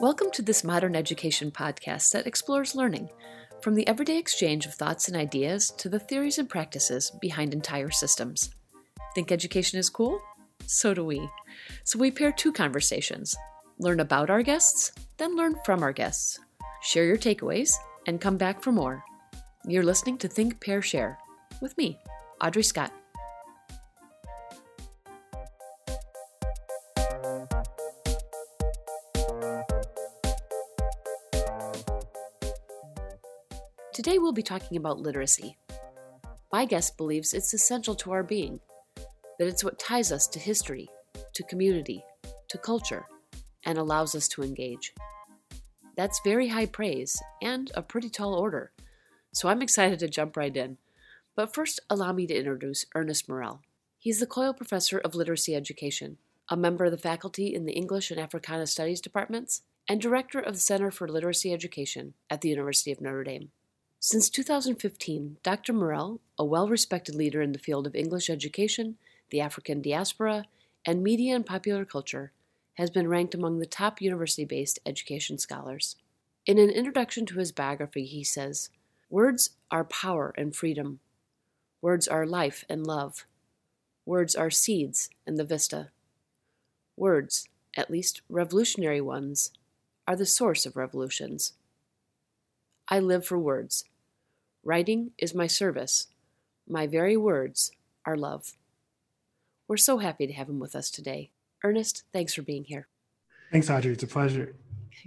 Welcome to this modern education podcast that explores learning, from the everyday exchange of thoughts and ideas to the theories and practices behind entire systems. Think education is cool? So do we. So we pair two conversations learn about our guests, then learn from our guests. Share your takeaways, and come back for more. You're listening to Think, Pair, Share with me, Audrey Scott. Today we'll be talking about literacy. My guest believes it's essential to our being, that it's what ties us to history, to community, to culture, and allows us to engage. That's very high praise and a pretty tall order, so I'm excited to jump right in. But first, allow me to introduce Ernest Morrell. He's the Coyle Professor of Literacy Education, a member of the faculty in the English and Africana Studies departments, and director of the Center for Literacy Education at the University of Notre Dame. Since 2015, Dr. Morrell, a well respected leader in the field of English education, the African diaspora, and media and popular culture, has been ranked among the top university based education scholars. In an introduction to his biography, he says Words are power and freedom. Words are life and love. Words are seeds and the vista. Words, at least revolutionary ones, are the source of revolutions. I live for words. Writing is my service. My very words are love. We're so happy to have him with us today. Ernest, thanks for being here. Thanks, Audrey. It's a pleasure.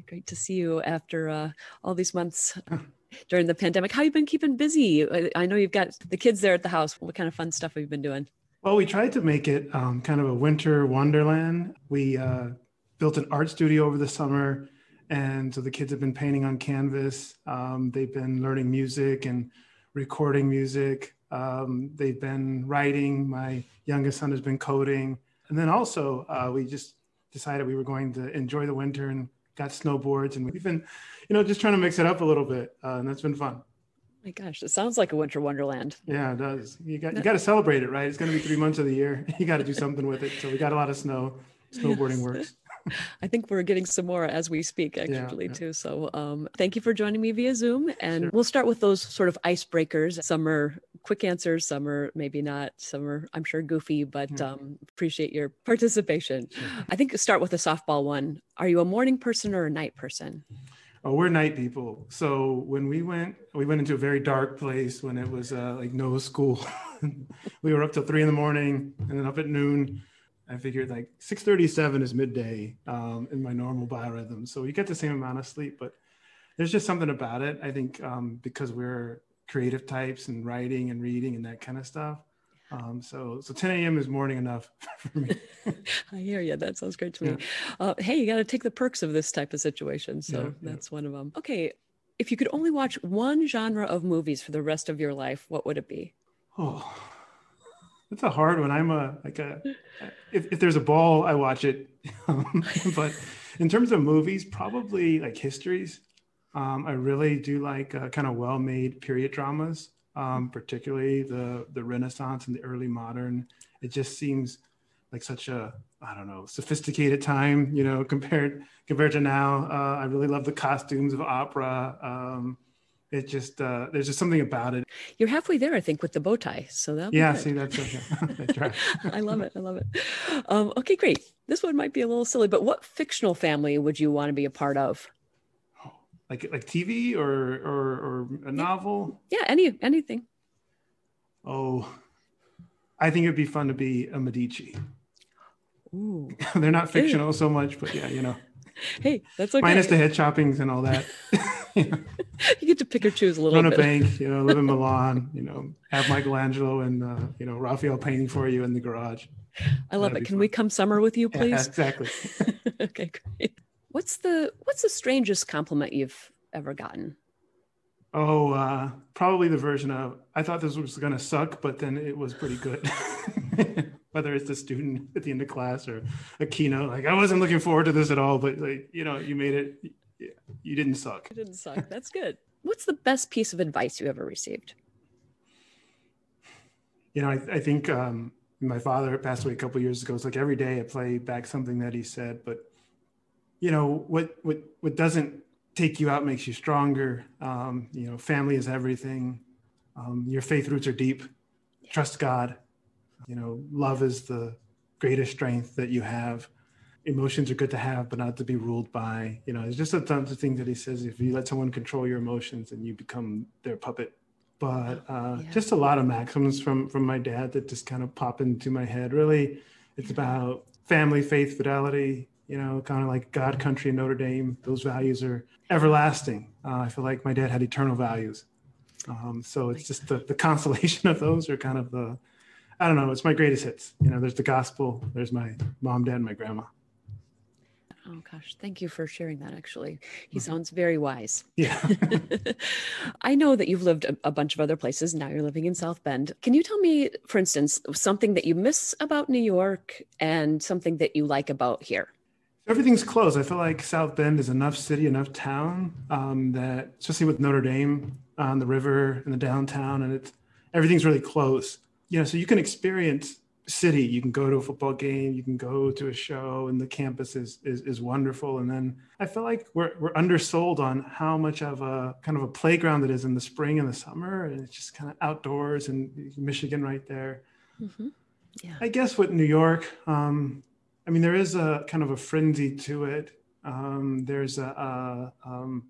Great to see you after uh, all these months during the pandemic. How you been keeping busy? I know you've got the kids there at the house. What kind of fun stuff have you been doing? Well, we tried to make it um, kind of a winter wonderland. We uh, built an art studio over the summer. And so the kids have been painting on canvas. Um, they've been learning music and recording music. Um, they've been writing. My youngest son has been coding. And then also, uh, we just decided we were going to enjoy the winter and got snowboards. And we've been, you know, just trying to mix it up a little bit. Uh, and that's been fun. My gosh, it sounds like a winter wonderland. Yeah, it does. You got you got to celebrate it, right? It's going to be three months of the year. You got to do something with it. So we got a lot of snow. Snowboarding yes. works. I think we're getting some more as we speak, actually, yeah, yeah. too. So, um, thank you for joining me via Zoom. And sure. we'll start with those sort of icebreakers. Some are quick answers, some are maybe not, some are, I'm sure, goofy, but yeah. um, appreciate your participation. Sure. I think start with a softball one. Are you a morning person or a night person? Oh, we're night people. So when we went, we went into a very dark place when it was uh, like no school. we were up till three in the morning and then up at noon I figured like 6:37 is midday um, in my normal biorhythm, so you get the same amount of sleep. But there's just something about it. I think um, because we're creative types and writing and reading and that kind of stuff. Um, so so 10 a.m. is morning enough for me. I hear you. That sounds great to me. Yeah. Uh, hey, you got to take the perks of this type of situation. So yeah, that's yeah. one of them. Okay, if you could only watch one genre of movies for the rest of your life, what would it be? Oh it's a hard one. I'm a like a if, if there's a ball, I watch it. but in terms of movies, probably like histories. Um, I really do like uh, kind of well-made period dramas, um, particularly the the Renaissance and the early modern. It just seems like such a I don't know sophisticated time, you know, compared compared to now. Uh, I really love the costumes of opera. Um, it just uh, there's just something about it. You're halfway there, I think, with the bow tie. So that yeah, see that's okay. that's right. I love it. I love it. Um, okay, great. This one might be a little silly, but what fictional family would you want to be a part of? Like like TV or or, or a novel? Yeah, any anything. Oh, I think it'd be fun to be a Medici. Ooh. They're not fictional so much, but yeah, you know. hey, that's okay. Minus the head choppings and all that. you, get to pick or choose a little Run bit. a bank, you know, live in Milan, you know, have Michelangelo and, uh, you know, Raphael painting for you in the garage. I love That'd it. Can fun. we come summer with you, please? Yeah, exactly. okay, great. What's the what's the strangest compliment you've ever gotten? Oh, uh, probably the version of I thought this was going to suck, but then it was pretty good. Whether it's the student at the end of class or a keynote. Like I wasn't looking forward to this at all, but like you know, you made it. You didn't suck. You didn't suck. That's good. What's the best piece of advice you ever received? you know, I, I think um, my father passed away a couple years ago. It's like every day I play back something that he said, but you know, what, what, what doesn't take you out makes you stronger. Um, you know, family is everything. Um, your faith roots are deep. Trust God. You know, love is the greatest strength that you have. Emotions are good to have, but not to be ruled by. You know, there's just a tons of things that he says. If you let someone control your emotions, and you become their puppet. But uh, yeah. just a lot of maxims from from my dad that just kind of pop into my head. Really, it's about family, faith, fidelity. You know, kind of like God, country, Notre Dame. Those values are everlasting. Uh, I feel like my dad had eternal values. Um, so it's just the, the constellation of those are kind of the I don't know. It's my greatest hits. You know, there's the gospel. There's my mom, dad, and my grandma. Oh gosh, thank you for sharing that. Actually, he mm-hmm. sounds very wise. Yeah. I know that you've lived a, a, bunch of other places. Now you're living in South Bend. Can you tell me, for instance, something that you miss about New York and something that you like about here? Everything's close. I feel like South Bend is enough city, enough town um, that, especially with Notre Dame on the river and the downtown, and it's everything's really close you know, so you can experience city. You can go to a football game, you can go to a show, and the campus is is, is wonderful. And then I feel like we're we're undersold on how much of a kind of a playground it is in the spring and the summer, and it's just kind of outdoors and Michigan right there. Mm-hmm. Yeah. I guess with New York, um, I mean, there is a kind of a frenzy to it. Um, there's a, a um,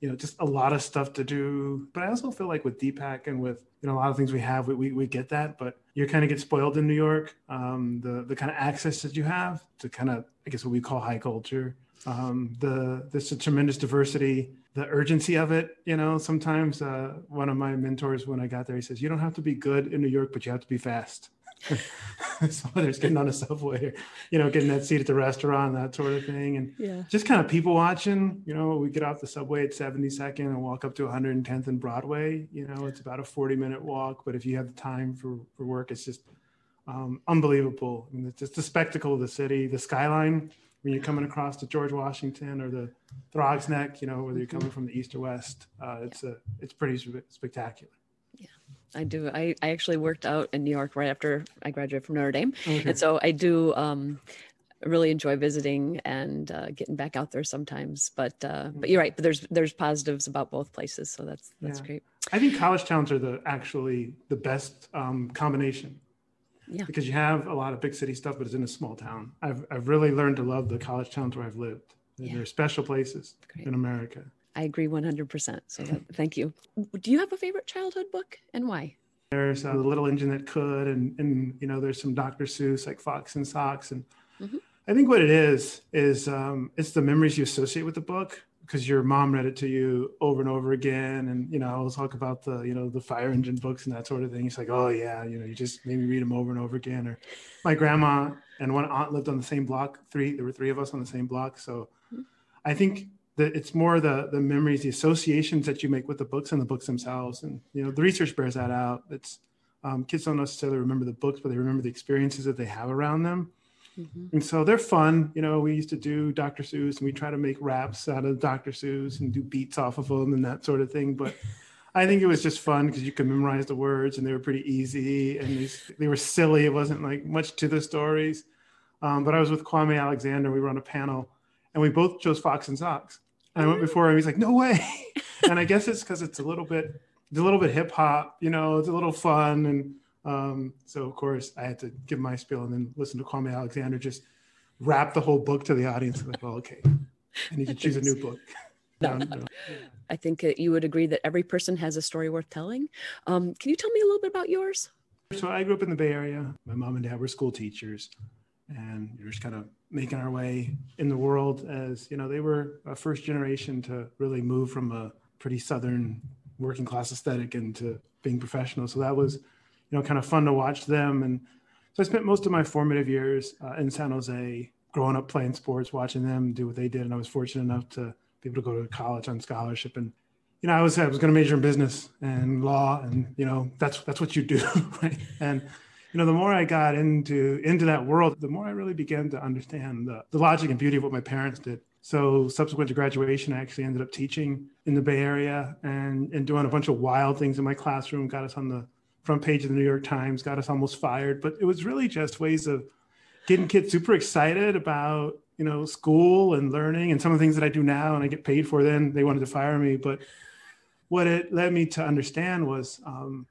you know, just a lot of stuff to do. But I also feel like with DPAC and with you know a lot of things we have, we, we, we get that. But you kind of get spoiled in New York. Um, the the kind of access that you have to kind of I guess what we call high culture. Um, the there's a tremendous diversity. The urgency of it, you know, sometimes uh, one of my mentors when I got there, he says, "You don't have to be good in New York, but you have to be fast." so whether it's getting on a subway or you know getting that seat at the restaurant that sort of thing. And yeah. just kind of people watching you know we get off the subway at 72nd and walk up to 110th and broadway you know it's about a 40 minute walk. But if you have the time for for work it's just um, unbelievable. I mean, it's just the spectacle of the city. The skyline when you're coming across the George Washington or the Throgs Neck, you know, whether you're coming from the east or west, uh, it's a it's pretty spectacular. I do. I, I actually worked out in New York right after I graduated from Notre Dame. Okay. And so I do um, really enjoy visiting and uh, getting back out there sometimes. But uh, but you're right. But there's there's positives about both places, so that's that's yeah. great. I think college towns are the actually the best um, combination. Yeah. Because you have a lot of big city stuff, but it's in a small town. I've I've really learned to love the college towns where I've lived. Yeah. They're special places great. in America. I agree 100%. So that, thank you. Do you have a favorite childhood book and why? There's uh, The Little Engine That Could, and, and, you know, there's some Dr. Seuss like Fox in Socks. And mm-hmm. I think what it is, is um, it's the memories you associate with the book because your mom read it to you over and over again. And, you know, I'll talk about the, you know, the fire engine books and that sort of thing. It's like, oh yeah, you know, you just maybe read them over and over again. Or my grandma and one aunt lived on the same block. Three, there were three of us on the same block. So mm-hmm. I think the, it's more the the memories, the associations that you make with the books and the books themselves. And you know, the research bears that out. It's um, kids don't necessarily remember the books, but they remember the experiences that they have around them. Mm-hmm. And so they're fun. You know, we used to do Dr. Seuss and we try to make raps out of Dr. Seuss and do beats off of them and that sort of thing. But I think it was just fun because you could memorize the words and they were pretty easy and they, they were silly. It wasn't like much to the stories. Um, but I was with Kwame Alexander. We were on a panel and we both chose Fox in Socks. And I went before him. He's like, "No way!" and I guess it's because it's a little bit, it's a little bit hip hop. You know, it's a little fun, and um, so of course I had to give my spiel and then listen to Kwame Alexander just rap the whole book to the audience. Like, well, okay, I need to choose a new book. no, no. I think you would agree that every person has a story worth telling. Um, can you tell me a little bit about yours? So I grew up in the Bay Area. My mom and dad were school teachers and you're just kind of making our way in the world as you know they were a first generation to really move from a pretty southern working class aesthetic into being professional. So that was you know kind of fun to watch them. And so i spent most of my formative years uh, in san jose growing up playing sports watching them do what they did. And i was fortunate enough to be able to go to college on scholarship. And you know i was i was going to major in business and law. And you know that's that's what you do right? And you know, the more I got into into that world, the more I really began to understand the, the logic and beauty of what my parents did. So subsequent to graduation, I actually ended up teaching in the Bay Area and, and doing a bunch of wild things in my classroom, got us on the front page of the New York Times, got us almost fired. But it was really just ways of getting kids super excited about you know school and learning and some of the things that I do now and I get paid for. Then they wanted to fire me, but what it led me to understand was um,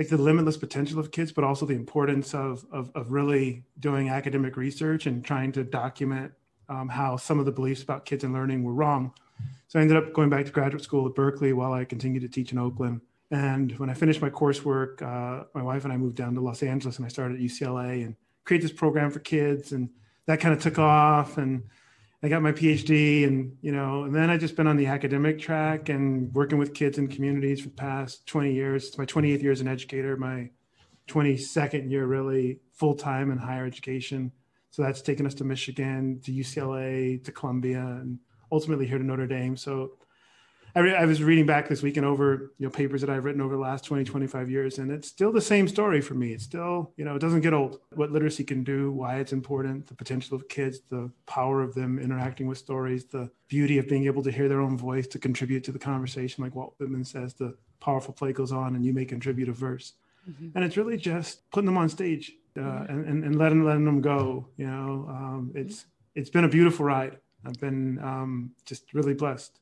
like the limitless potential of kids, but also the importance of, of, of really doing academic research and trying to document um, how some of the beliefs about kids and learning were wrong. So I ended up going back to graduate school at Berkeley while I continued to teach in Oakland. And when I finished my coursework, uh, my wife and I moved down to Los Angeles and I started at UCLA and created this program for kids. And that kind of took off. And I got my PhD and, you know, and then I just been on the academic track and working with kids and communities for the past 20 years. It's my 28th year as an educator, my 22nd year really full time in higher education. So that's taken us to Michigan, to UCLA, to Columbia, and ultimately here to Notre Dame. So I, re- I, was reading back this weekend over you know papers that I've written over the last 20, 25 years, and it's still the same story for me. It's still, you know, it doesn't get old. What literacy can do, why it's important, the potential of kids, the power of them interacting with stories, the beauty of being able to hear their own voice to contribute to the conversation. Like Walt Whitman says, the powerful play goes on and you may contribute a verse. Mm-hmm. And it's really just putting them on stage uh, mm-hmm. and, and, and, letting, letting them go. You know, um, it's, it's been a beautiful ride. I've been um, just really blessed.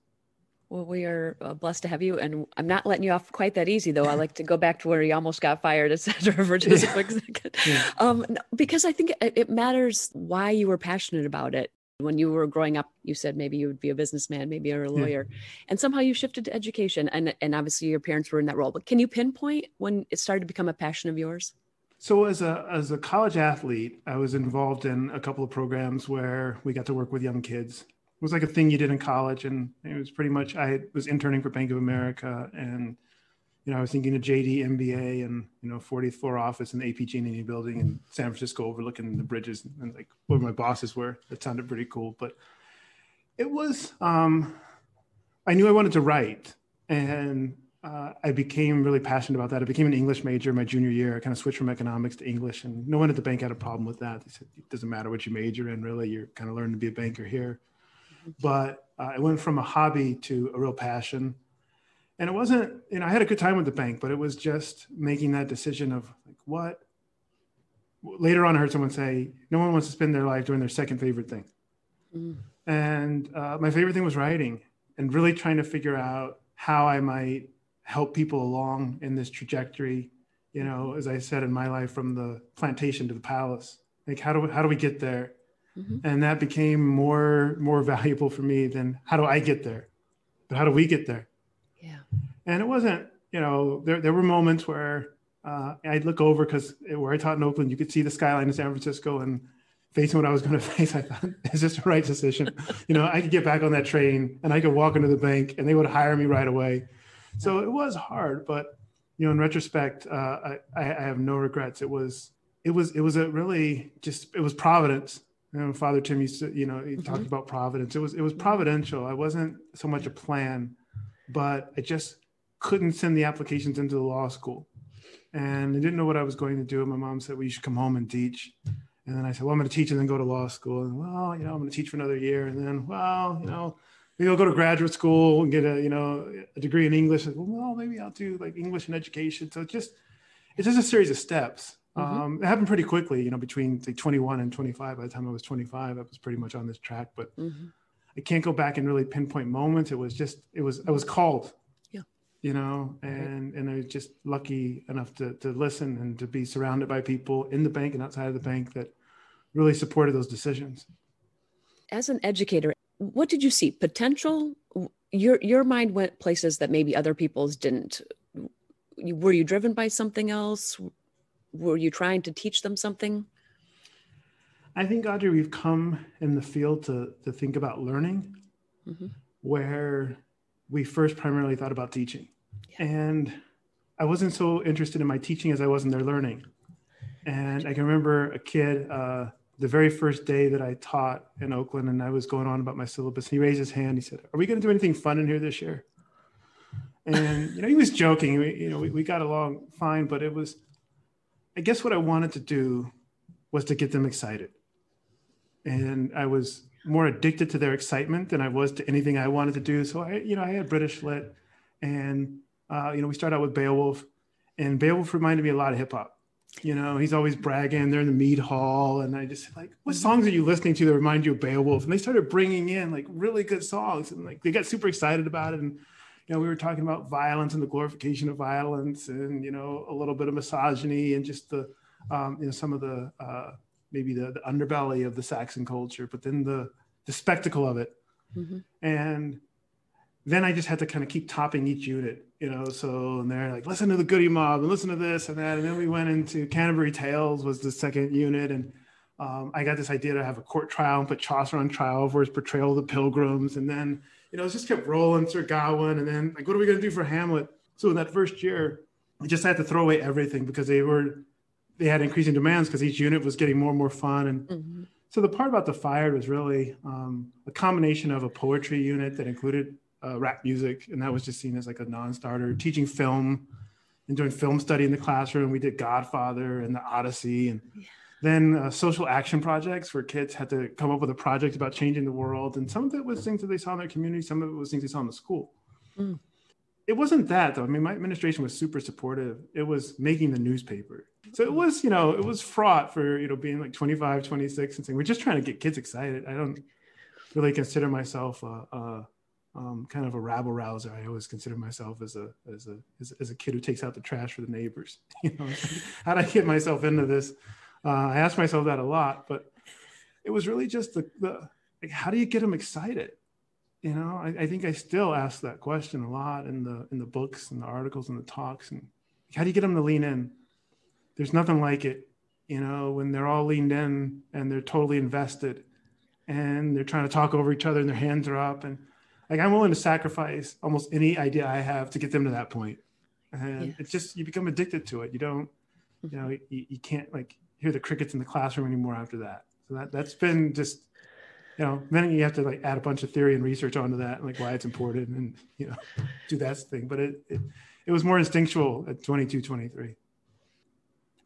Well, we are uh, blessed to have you, and I'm not letting you off quite that easy, though. I like to go back to where you almost got fired, etc. For just a quick second, yeah. um, because I think it matters why you were passionate about it. When you were growing up, you said maybe you would be a businessman, maybe you're a lawyer, yeah. and somehow you shifted to education, and and obviously your parents were in that role. But can you pinpoint when it started to become a passion of yours? So as a as a college athlete, I was involved in a couple of programs where we got to work with young kids it was like a thing you did in college, and it was pretty much I was interning for Bank of America, and you know I was thinking of JD MBA and you know 40th floor office in the AP Giannini building in San Francisco, overlooking the bridges and like where my bosses were. That sounded pretty cool, but it was. Um, I knew I wanted to write, and uh, I became really passionate about that. I became an English major my junior year. I kind of switched from economics to English, and no one at the bank had a problem with that. They said it doesn't matter what you major in, really. You're kind of learning to be a banker here but uh, it went from a hobby to a real passion. And it wasn't, you know, I had a good time with the bank, but it was just making that decision of like, what? Later on, I heard someone say, no one wants to spend their life doing their second favorite thing. Mm. And uh, my favorite thing was writing and really trying to figure out how I might help people along in this trajectory. You know, as I said in my life, from the plantation to the palace. Like, how do we, how do we get there? Mm-hmm. And that became more more valuable for me than how do I get there? But how do we get there? Yeah. And it wasn't, you know, there there were moments where uh, I'd look over because where I taught in Oakland, you could see the skyline of San Francisco and facing what I was going to face, I thought, is this the right decision? you know, I could get back on that train and I could walk into the bank and they would hire me right away. So it was hard, but you know, in retrospect, uh, I, I have no regrets. It was, it was, it was a really just, it was providence you know, Father Tim used to, you know, he mm-hmm. talked about providence. It was it was providential. I wasn't so much a plan, but I just couldn't send the applications into the law school, and I didn't know what I was going to do. And my mom said, "Well, you should come home and teach." And then I said, "Well, I'm going to teach and then go to law school." And well, you know, I'm going to teach for another year, and then well, you know, maybe I'll go to graduate school and get a you know a degree in English. Said, well, maybe I'll do like English and education. So it just it's just a series of steps Mm-hmm. Um, it happened pretty quickly, you know, between like 21 and 25. By the time I was 25, I was pretty much on this track, but mm-hmm. I can't go back and really pinpoint moments. It was just, it was, I was called, yeah, you know, and, right. and I was just lucky enough to, to listen and to be surrounded by people in the bank and outside of the bank that really supported those decisions. As an educator, what did you see? Potential? Your, your mind went places that maybe other people's didn't. Were you driven by something else? Were you trying to teach them something? I think, Audrey, we've come in the field to, to think about learning mm-hmm. where we first primarily thought about teaching. Yeah. And I wasn't so interested in my teaching as I was in their learning. And I can remember a kid, uh, the very first day that I taught in Oakland, and I was going on about my syllabus. And He raised his hand. He said, "Are we going to do anything fun in here this year?" And you know, he was joking. We, you know, we, we got along fine, but it was I guess what I wanted to do was to get them excited. And I was more addicted to their excitement than I was to anything I wanted to do. So I, you know, I had British lit and, uh, you know, we started out with Beowulf and Beowulf reminded me a lot of hip hop. You know, he's always bragging. They're in the mead hall, and I just like, what songs are you listening to that remind you of Beowulf? And they started bringing in like really good songs, and like they got super excited about it. And you know, we were talking about violence and the glorification of violence, and you know, a little bit of misogyny and just the, um, you know, some of the uh, maybe the, the underbelly of the Saxon culture, but then the the spectacle of it. Mm-hmm. And then I just had to kind of keep topping each unit, you know. So and they're like, listen to the Goodie Mob and listen to this and that. And then we went into Canterbury Tales was the second unit, and um, I got this idea to have a court trial and put Chaucer on trial for his portrayal of the Pilgrims. And then you know, it just kept rolling Sir Gawain, and then like, what are we gonna do for Hamlet? So in that first year, I just had to throw away everything because they were they had increasing demands because each unit was getting more and more fun and. Mm-hmm so the part about the fire was really um, a combination of a poetry unit that included uh, rap music, and that was just seen as like a non-starter. Teaching film and doing film study in the classroom. We did Godfather and the Odyssey, and then uh, social action projects where kids had to come up with a project about changing the world. And some of it was things that they saw in their community. Some of it was things they saw in the school. Mm it wasn't that though. I mean, my administration was super supportive. It was making the newspaper. So it was, you know, it was fraught for, you know, being like 25, 26 and saying, we're just trying to get kids excited. I don't really consider myself a, a um, kind of a rabble rouser. I always consider myself as a, as a, as, as, a kid who takes out the trash for the neighbors. You know, how did I get myself into this? Uh, I ask myself that a lot, but it was really just the, the like, how do you get them excited? you know I, I, think i still ask that question a lot in the in the books and the articles and the talks and how do you get them to lean in there's nothing like it you know when they're all leaned in and they're totally invested and they're trying to talk over each other and their hands are up and like i'm willing to sacrifice almost any idea i have to get them to that point. point and yes. it's just you become addicted to it you don't you know you, you can't like hear the crickets in the classroom anymore after that. So that that's been just you know, then you have to like add a bunch of theory and research onto that, like why it's important and, you know, do that thing. But it, it, it was more instinctual at 22, 23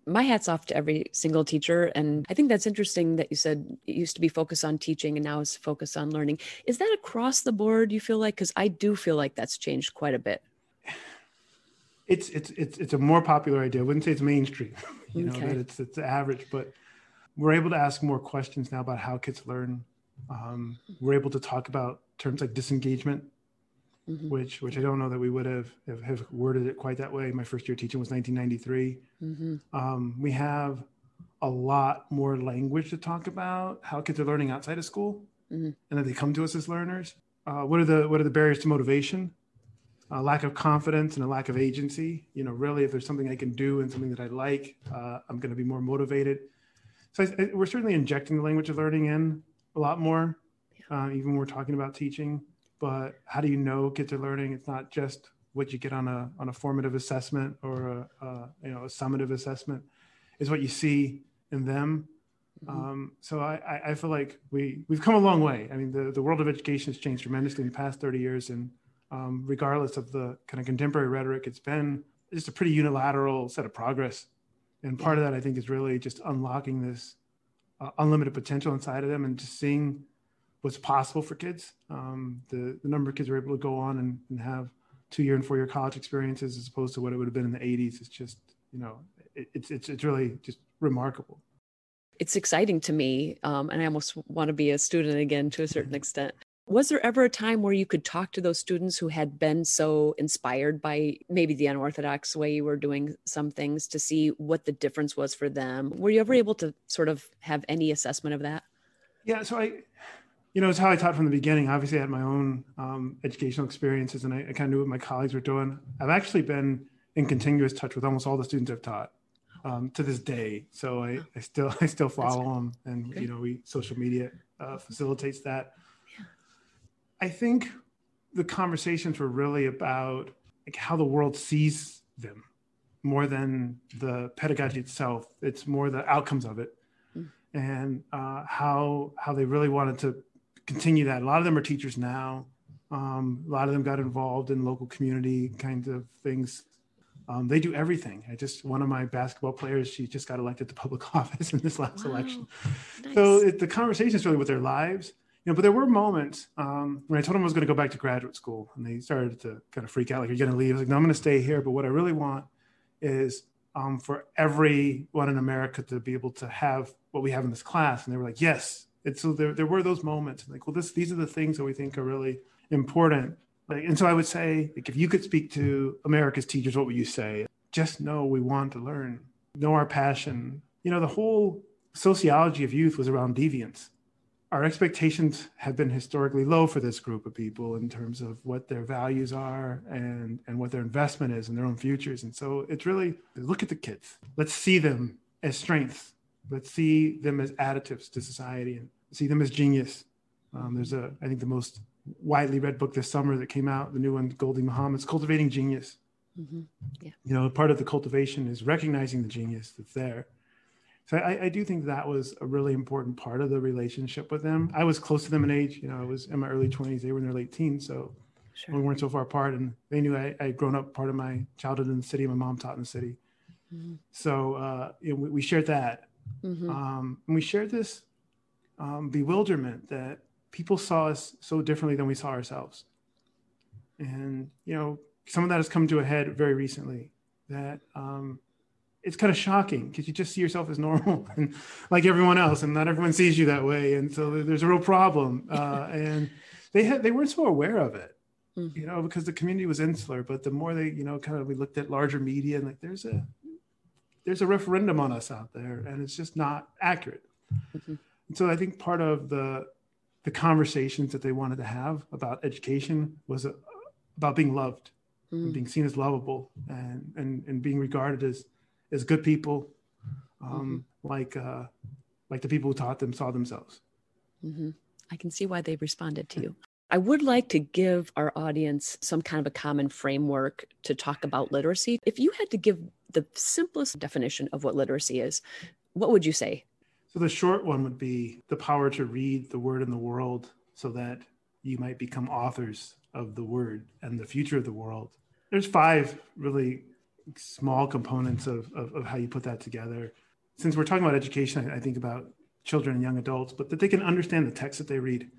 my hat's off to every single teacher. And i think that's interesting that you said it used to be focused on teaching and now it's focused on learning. Is that across the board you feel like? Because i do feel like that's changed quite a bit it's it's it's, it's a more popular idea i wouldn't say it's mainstream you know that it's it's average but we're able to ask more questions now about how kids learn um, we're able to talk about terms like disengagement, mm-hmm. which which I don't know that we would have, have, have worded it quite that way. My first year teaching was 1993. Mm-hmm. Um, we have a lot more language to talk about how kids are learning outside of school, mm-hmm. and that they come to us as learners. Uh, what are the what are the barriers to motivation? A lack of confidence and a lack of agency. You know, really, if there's something I can do and something that I like, uh, I'm going to be more motivated. So I, I, we're certainly injecting the language of learning in a lot more, uh, even when we're talking about teaching. But how do you know kids are learning? It's not just what you get on a on a formative assessment or a, a you know a summative assessment. Is what you see in them. Mm-hmm. Um, so I, I feel like we we've come a long way. I mean, the, the world of education has changed tremendously in the past 30 years, and um, regardless of the kind of contemporary rhetoric, it's been just a pretty unilateral set of progress. And part of that, I think, is really just unlocking this uh, unlimited potential inside of them and just seeing what's possible for kids. Um, the, the number of kids are able to go on and, and have two year and four year college experiences as opposed to what it would have been in the 80s. It's just, you know, it, it's, it's, it's really just remarkable. It's exciting to me. Um, and I almost want to be a student again to a certain mm-hmm. extent. Was there ever a time where you could talk to those students who had been so inspired by maybe the unorthodox way you were doing some things to see what the difference was for them? Were you ever able to sort of have any assessment of that? Yeah, so I, you know, it's how I taught from the beginning. Obviously, I had my own um, educational experiences and I, I kind of knew what my colleagues were doing. I've actually been in continuous touch with almost all the students I've taught um, to this day. So I, I still I still follow them, and you know, we social media uh, facilitates that. I think the conversations were really about like how the world sees them more than the pedagogy itself. It's more the outcomes of it mm. and uh, how how they really wanted to continue that. A lot of them are teachers now. Um, a lot of them got involved in local community kinds of things. Um, they do everything. I just one of my basketball players, she just got elected to public office in this last wow. election. Nice. So it, the conversation is really with their lives you know, but there were moments um, when I told them I was going to go back to graduate school, and they started to kind of freak out, like, "You're going to leave?" I was like, "No, I'm going to stay here." But what I really want is um, for everyone in America to be able to have what we have in this class. And they were like, yes. And so there, there were those moments like, well, this, these are the things that we think are really important. Like, and so I would say, like, if you could speak to America's teachers, what would you say? Just know we want to learn, know our passion. You know, the whole sociology of youth was around deviance our expectations have been historically low for this group of people in terms of what their values are and and what their investment is in their own futures. And so it's really look at the kids. Let's see them as strengths. Let's see them as additives to society and see them as genius. Um, there's a i think the most widely read book this summer that came out the new one Gholdy muhammad's cultivating genius. Mm-hmm. yeah. you know part of the cultivation is recognizing the genius that's there so I, I, do think that was a really important part of the relationship with them. I was close to them in age. You know, I was in my early 20s. They were in their late teens. So sure. we weren't so far apart. And they knew I, had grown up part of my childhood in the city. My mom taught in the city. Mm-hmm. So uh, you know, we, we, shared that. Mm-hmm. Um, and we shared this um, bewilderment that people saw us so differently than we saw ourselves. And, you know, some of that has come to a head very recently that um, it's kind of shocking because you just see yourself as normal and like everyone else, and not everyone sees you that way, and so there's a real problem. Uh, and they had they weren't so aware of it, mm-hmm. you know, because the community was insular. But the more they, you know, kind of we looked at larger media and like there's a there's a referendum on us out there, and it's just not accurate. Mm-hmm. And so I think part of the the conversations that they wanted to have about education was uh, about being loved, mm-hmm. and being seen as lovable, and and and being regarded as as good people, um, mm-hmm. like uh, like the people who taught them saw themselves. Mm-hmm. I can see why they responded to you. I would like to give our audience some kind of a common framework to talk about literacy. If you had to give the simplest definition of what literacy is, what would you say? So, the short one would be the power to read the word in the world so that you might become authors of the word and the future of the world. There's five really small components of, of, of, how you put that together. Since we're talking about education, I, I think about children and young adults, but that they can understand the text that they read.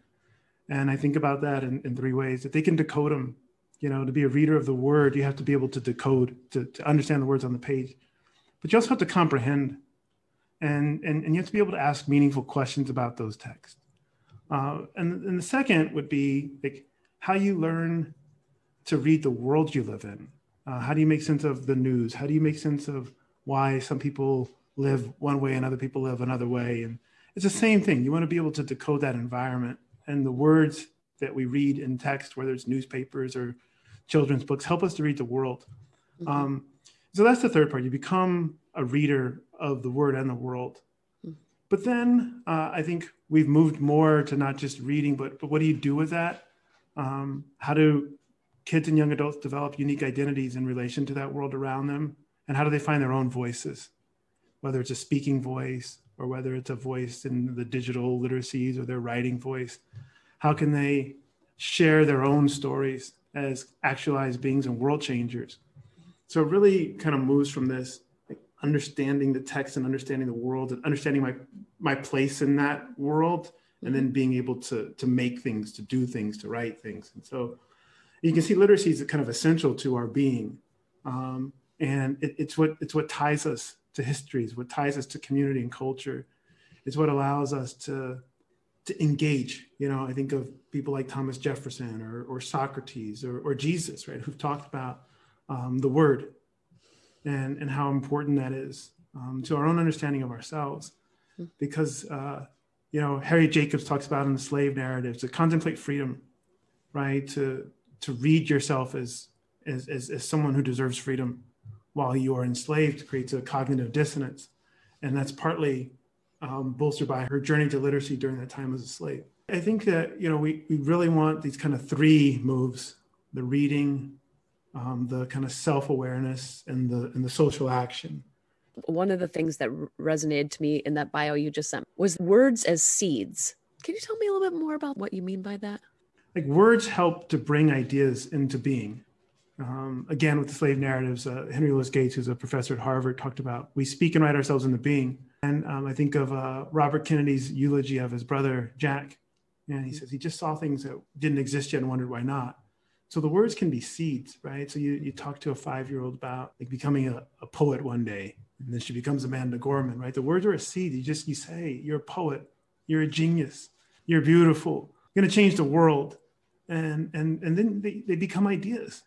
And I think about that in, in three ways that they can decode them. You know, to be a reader of the word, you have to be able to decode, to, to understand the words on the page. But you also have to comprehend. And, and, and you have to be able to ask meaningful questions about those texts. Uh, and, and the second would be like how you learn to read the world you live in uh, how do you make sense of the news? How do you make sense of why some people live one way and other people live another way? And it's the same thing. You want to be able to decode that environment and the words that we read in text, whether it's newspapers or children's books, help us to read the world. Mm-hmm. Um, so that's the third part. You become a reader of the word and the world. Mm-hmm. But then uh, I think we've moved more to not just reading, but but what do you do with that? Um, how do kids and young adults develop unique identities in relation to that world around them? And how do they find their own voices? Whether it's a speaking voice or whether it's a voice in the digital literacies or their writing voice, how can they share their own stories as actualized beings and world changers? So it really kind of moves from this understanding the text and understanding the world and understanding my my place in that world and then being able to to make things to do things to write things and so you can see literacy is kind of essential to our being. Um, and it, it's what it's what ties us to histories, what ties us to community and culture. It's what allows us to to engage. You know, I think of people like Thomas Jefferson or, or Socrates or, or Jesus, right, who've talked about um, the word and, and how important that is um, to our own understanding of ourselves. Hmm. Because, uh, you know, Harriet Jacobs talks about in the slave narrative to contemplate freedom, right? To, to read yourself as, as, as, as someone who deserves freedom while you are enslaved creates a cognitive dissonance. And that's partly um, bolstered by her journey to literacy during that time as a slave. I think that, you know, we, we really want these kind of three moves, the reading, um, the kind of self-awareness and the, and the social action. One of the things that resonated to me in that bio you just sent was words as seeds. Can you tell me a little bit more about what you mean by that? Like words help to bring ideas into being. Um, again, with the slave narratives, uh, Henry Louis Gates, who's a professor at Harvard, talked about we speak and write ourselves into being. And um, I think of uh, Robert Kennedy's eulogy of his brother Jack, and he says he just saw things that didn't exist yet and wondered why not. So the words can be seeds, right? So you, you talk to a five year old about like becoming a, a poet one day, and then she becomes Amanda Gorman, right? The words are a seed. You just you say you're a poet, you're a genius, you're beautiful, you're gonna change the world, and and and then they, they become ideas.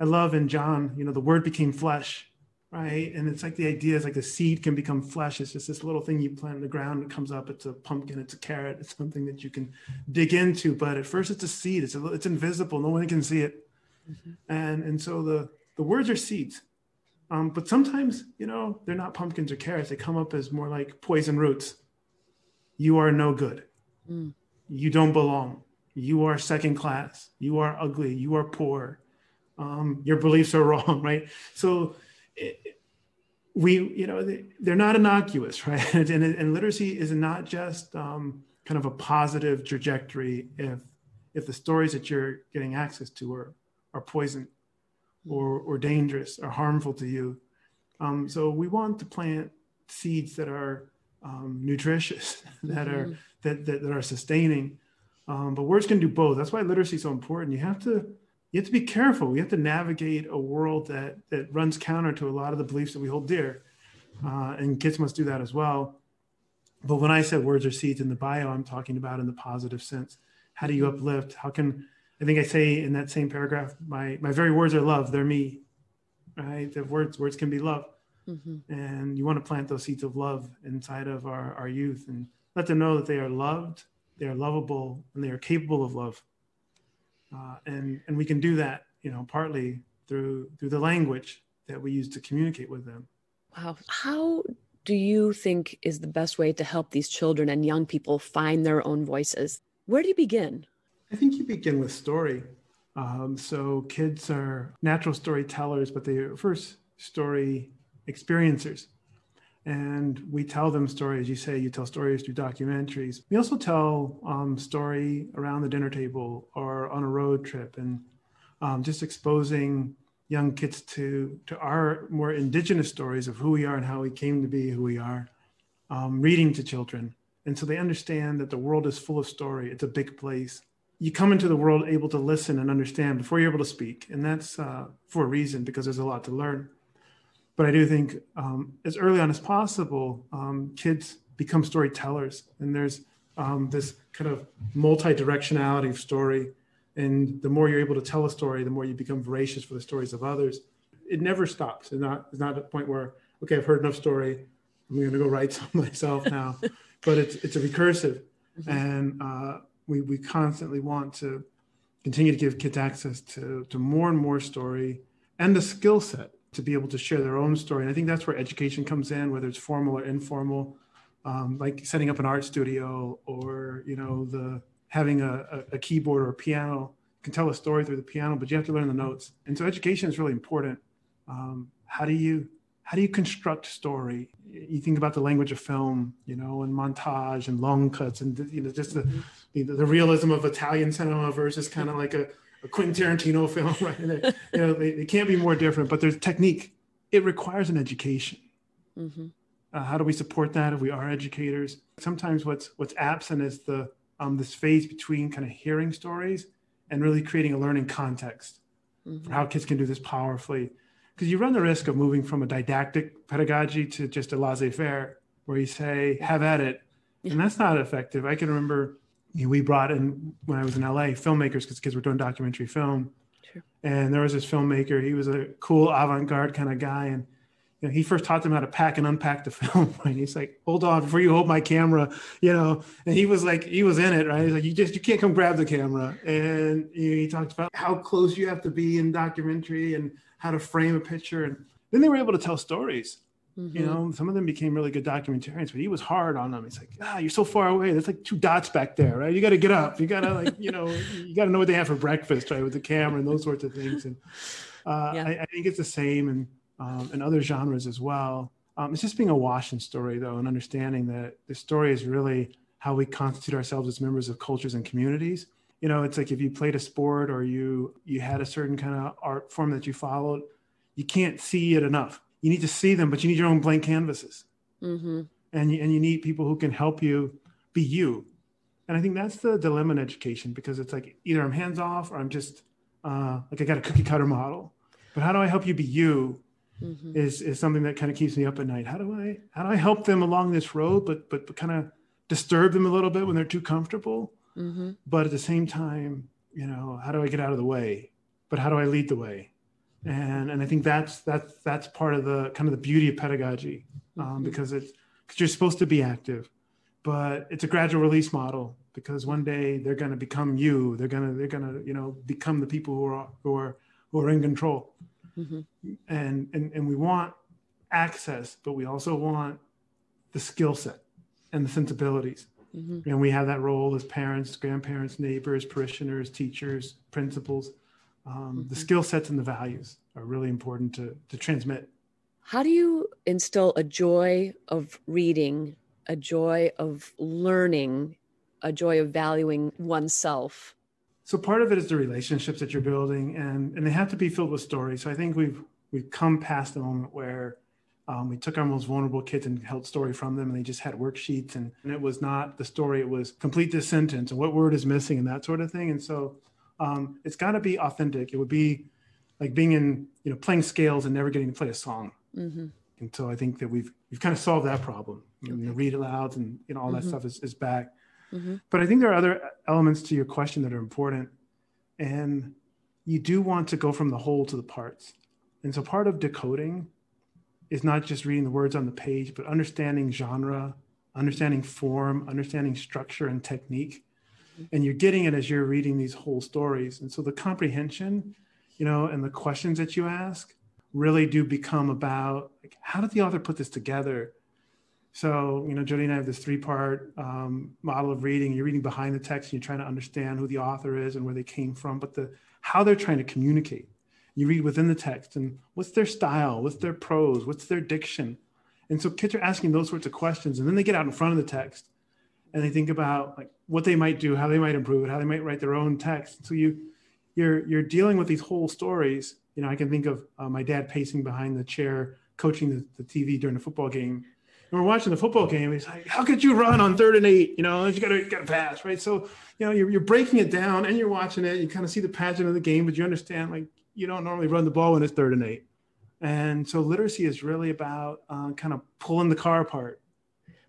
I love in John, you know, the word became flesh, right? And it's like the idea is like a seed can become flesh. It's just this little thing you plant in the ground. It comes up. It's a pumpkin. It's a carrot. It's something that you can dig into. But at first, it's a seed. It's a, it's invisible. No one can see it. Mm-hmm. And and so the the words are seeds. Um, but sometimes, you know, they're not pumpkins or carrots. They come up as more like poison roots. You are no good. Mm. You don't belong. You are second class. You are ugly. You are poor. Um, your beliefs are wrong, right? So we, you know, they're not innocuous, right? and, and literacy is not just um, kind of a positive trajectory if if the stories that you're getting access to are are poison or or dangerous or harmful to you. Um, so we want to plant seeds that are um, nutritious, that mm-hmm. are that, that, that are sustaining. Um, but words can do both. That's why literacy is so important. You have to you have to be careful. You have to navigate a world that that runs counter to a lot of the beliefs that we hold dear, uh, and kids must do that as well. But when I said words are seeds in the bio, I'm talking about in the positive sense. How do you uplift? How can I think I say in that same paragraph, my my very words are love. They're me, right? The words words can be love, mm-hmm. and you want to plant those seeds of love inside of our our youth and let them know that they are loved, they are lovable, and they are capable of love. Uh, and and we can do that you know partly through through the language that we use to communicate with them. Wow. How do you think is the best way to help these children and young people find their own voices? Where do you begin? I think you begin with story. Um, so kids are natural storytellers but they are first story experiencers and we tell them stories. You say you tell stories through documentaries. We also tell um, story around the dinner table or on a road trip, and um, just exposing young kids to to our more indigenous stories of who we are and how we came to be who we are. Um, reading to children, and so they understand that the world is full of story. It's a big place. You come into the world able to listen and understand before you're able to speak, and that's uh, for a reason because there's a lot to learn but I do think um, as early on as possible, um, kids become storytellers, and there's um, this kind of multi-directionality of story. And the more you're able to tell a story, the more you become voracious for the stories of others. It never stops. It's not, it's not a point where, okay, I've heard enough story. I'm going to go write some myself now. but it's it's a recursive, mm-hmm. and uh, we we constantly want to continue to give kids access to to more and more story and the skill set to be able to share their own story. And I think that's where education comes in, whether it's formal or informal, um, like setting up an art studio or you know the having a, a, keyboard or a piano you can tell a story through the piano, but you have to learn the notes. And so education is really important. Um, how do you how do you construct story? You think about the language of film, you know, and montage and long cuts, and you know, just the, mm-hmm. the realism of Italian cinema versus kind of like a a Quentin Tarantino film, right? They, you know, they, they, can't be more different, but there's technique. It requires an education. Mm-hmm. Uh, how do we support that if we are educators? Sometimes what's what's absent is the um, this phase between kind of hearing stories and really creating a learning context mm-hmm. for how kids can do this powerfully. Because you run the risk of moving from a didactic pedagogy to just a laissez-faire, where you say, "Have at it," and that's not effective. I can remember you know, we brought in when I was in LA filmmakers because kids were doing documentary film. Sure. And there was this filmmaker. He was a cool avant-garde kind of guy, and you know, he first taught them how to pack and unpack the film. Right? He's like, "Hold on, before you hold my camera," you know. And he was like, he was in it, right? He's like, "You just you can't come grab the camera." And you know, he talked about how close you have to be in documentary and how to frame a picture. And then they were able to tell stories. Mm-hmm. You know, some of them became really good documentarians, but he was hard on them. He's like, ah, you're so far away. There's like two dots back there, right? You got to get up. You got to like, you know, you got to know what they have for breakfast, right? With the camera and those sorts of things. And uh, yeah. I, I, think it's the same in, um, in other genres as well. Um, it's just being awash in story though, and understanding that the story is really how we constitute ourselves as members of cultures and communities. You know, it's like if you played a sport or you you had a certain kind of art form that you followed, you can't see it enough you need to see them, but you need your own blank canvases. Mm-hmm. And, you, and you need people who can help you be you. And I think that's the dilemma in education because it's like either I'm hands off or I'm just uh, like I got a cookie cutter model, but how do I help you be you? Mm-hmm. Is is something that kind of keeps me up at night. How do I how do I help them along this road, but but, but kind of disturb them a little bit when they're too comfortable, mm-hmm. but at the same time, you know, how do I get out of the way? But how do I lead the way? And and I think that's that's that's part of the kind of the beauty of pedagogy, um, because it's because you're supposed to be active, but it's a gradual release model because one day they're going to become you. They're gonna they're gonna you know become the people who are who are who are in control. Mm-hmm. And and and we want access, but we also want the skill set and the sensibilities. Mm-hmm. And we have that role as parents, grandparents, neighbors, parishioners, teachers, principals. Um, mm-hmm. The skill sets and the values are really important to, to transmit. How do you instill a joy of reading, a joy of learning, a joy of valuing oneself? So part of it is the relationships that you're building, and and they have to be filled with stories. So I think we've we've come past the moment where um, we took our most vulnerable kids and held story from them, and they just had worksheets, and, and it was not the story; it was complete this sentence and what word is missing and that sort of thing. And so, um, it's got to be authentic. It would be like being in, you know, playing scales and never getting to play a song. Mm-hmm. And so, I think that we've we've kind of solved that problem. Okay. You know, read alouds and you know all that mm-hmm. stuff is, is back. Mm-hmm. But I think there are other elements to your question that are important, and you do want to go from the whole to the parts. And so, part of decoding is not just reading the words on the page, but understanding genre, understanding form, understanding structure and technique. And you're getting it as you're reading these whole stories. And so the comprehension, you know, and the questions that you ask really do become about like, how did the author put this together? So, you know, Jody and I have this three part um, model of reading. You're reading behind the text and you're trying to understand who the author is and where they came from, but the how they're trying to communicate you read within the text and what's their style what's their prose what's their diction and so kids are asking those sorts of questions and then they get out in front of the text and they think about like what they might do how they might improve it how they might write their own text so you you're you're dealing with these whole stories you know i can think of uh, my dad pacing behind the chair coaching the, the tv during the football game and we're watching the football game. He's like, "How could you run on third and eight? You know, you got to got to pass, right?" So, you know, you're, you're breaking it down and you're watching it. You kind of see the pageant of the game, but you understand like you don't normally run the ball when it's third and eight. And so literacy is really about uh, kind of pulling the car apart,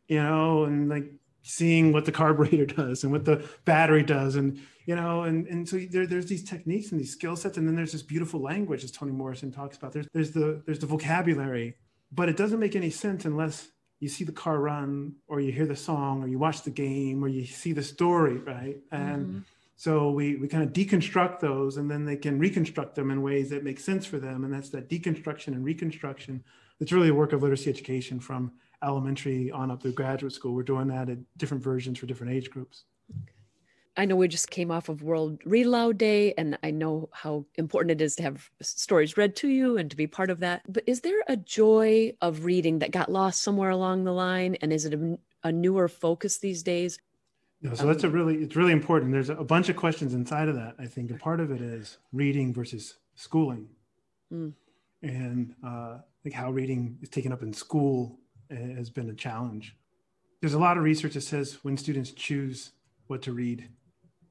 you know, and like seeing what the carburetor does and what the battery does. And, you know, and, and so there, there's these techniques and these skill sets. And then there's this beautiful language, as Toni Morrison talks about. There's, there's, the, there's the vocabulary, but it doesn't make any sense unless you see the car run or you hear the song or you watch the game or you see the story, right? And mm-hmm so we, we kind of deconstruct those and then they can reconstruct them in ways that make sense for them. And that's that deconstruction and reconstruction. That's really a work of literacy education from elementary on up through graduate school. We're doing that at different versions for different age groups. I know we just came off of World Read Aloud Day, and I know how important it is to have stories read to you and to be part of that. But is there a joy of reading that got lost somewhere along the line? And is it a, a newer focus these days? No, so that's a really it's really important. There's a bunch of questions inside of that. I think a part of it is reading versus schooling, mm. and uh, like how reading is taken up in school has been a challenge. There's a lot of research that says when students choose what to read,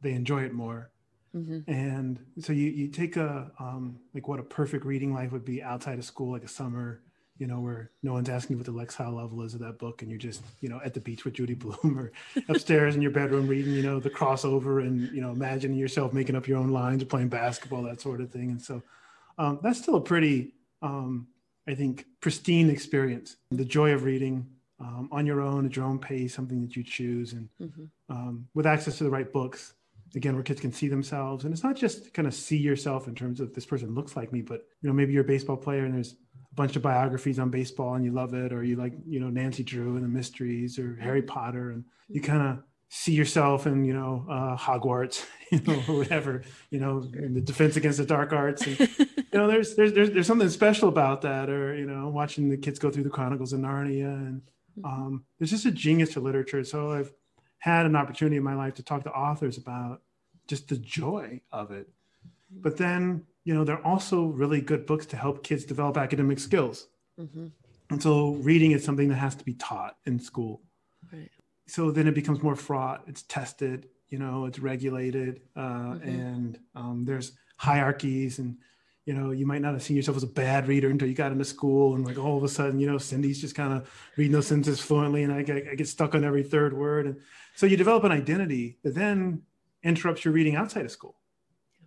they enjoy it more. Mm-hmm. And so you you take a um, like what a perfect reading life would be outside of school, like a summer you know, where no one's asking you what the Lexile level is of that book, and you're just, you know, at the beach with Judy Blume or upstairs in your bedroom reading, you know, the crossover and, you know, imagining yourself making up your own lines or playing basketball, that sort of thing. And so um, that's still a pretty, um, I think, pristine experience. The joy of reading um, on your own, at your own pace, something that you choose, and mm-hmm. Um, with access to the right books. Again, where kids can see themselves, and it's not just kind of see yourself in terms of this person looks like me, but you know maybe you're a baseball player and there's a bunch of biographies on baseball and you love it, or you like, you know, Nancy Drew and the mysteries or Harry Potter, and you kind of see yourself in, you know, uh, Hogwarts, you know, or whatever, you know, in the defense against the dark arts. And, you know, there's, there's, there's, there's something special about that, or, you know, watching the kids go through the Chronicles of Narnia. And um, there's just a genius to literature. So I've had an opportunity in my life to talk to authors about just the joy of it. But then you know, they're also really good books to help kids develop academic skills. Mm-hmm. And so reading is something that has to be taught in school. So then it becomes more fraught. It's tested, you know, it's regulated, uh, mm-hmm. and um, there's hierarchies and you know you might not have seen yourself as a bad reader until you got into school and like all of a sudden you know cindy's just kind of reading those sentences fluently and I get, I get stuck on every third word and so you develop an identity that then interrupts your reading outside of school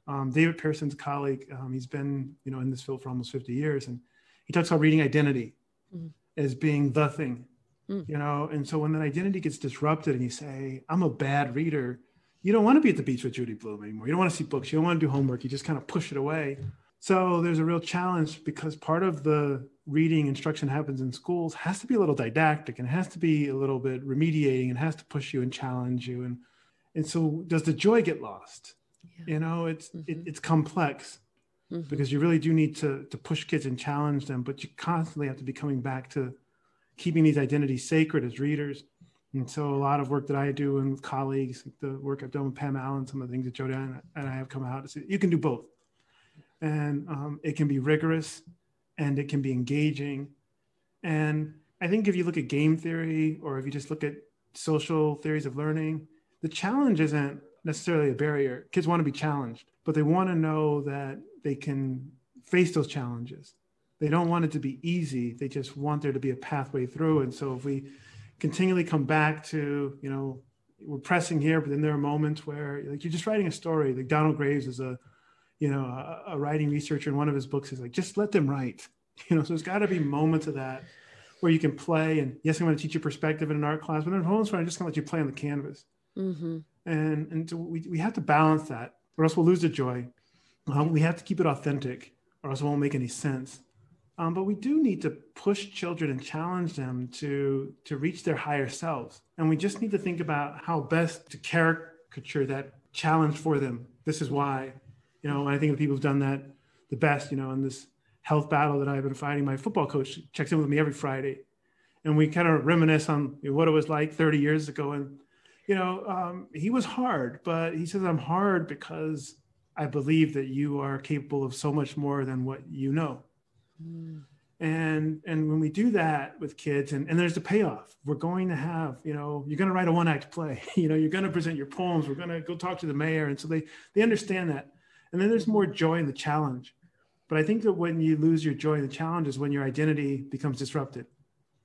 um, david pearson's colleague um, he's been you know in this field for almost 50 years and he talks about reading identity mm. as being the thing mm. you know and so when that identity gets disrupted and you say i'm a bad reader you don't want to be at the beach with judy blume anymore you don't want to see books you don't want to do homework you just kind of push it away so there's a real challenge because part of the reading instruction happens in schools has to be a little didactic and has to be a little bit remediating and has to push you and challenge you and and so does the joy get lost yeah. you know it's mm-hmm. it, it's complex mm-hmm. because you really do need to to push kids and challenge them but you constantly have to be coming back to keeping these identities sacred as readers and so a lot of work that I do and with colleagues, the work I've done with Pam Allyn, some of the things that Joe and I have come out to say, you can do both and um, it can be rigorous and it can be engaging. And I think if you look at game theory or if you just look at social theories of learning, the challenge isn't necessarily a barrier. Kids want to be challenged, but they want to know that they can face those challenges. They don't want it to be easy. They just want there to be a pathway through. And so if we continually come back to, you know, we're pressing here, but then there are moments where like you're just writing a story. Like Donald Graves is a you know, a, a, writing researcher in one of his books is like, just let them write. You know, so there's got to be moments of that where you can play. And yes, I'm going to teach you perspective in an art class, but there's moments where I'm just going to let you play on the canvas. Mm-hmm. And and so we, we have to balance that, or else we'll lose the joy. Um, we have to keep it authentic, or else it won't make any sense. Um, but we do need to push children and challenge them to to reach their higher selves, and we just need to think about how best to caricature that challenge for them. This is why you know, I think the people who've done that the best, you know, in this health battle that I've been fighting, my football coach checks in with me every Friday. And we kind of reminisce on what it was like 30 years ago. And, you know, um, he was hard, but he says, I'm hard because I believe that you are capable of so much more than what you know. Mm. And, and when we do that with kids and, and there's the payoff we're going to have you know you're going to write a one act play you know you're going to present your poems we're going to go talk to the mayor and so they they understand that and then there's more joy in the challenge. But I think that when you lose your joy in the challenge is when your identity becomes disrupted.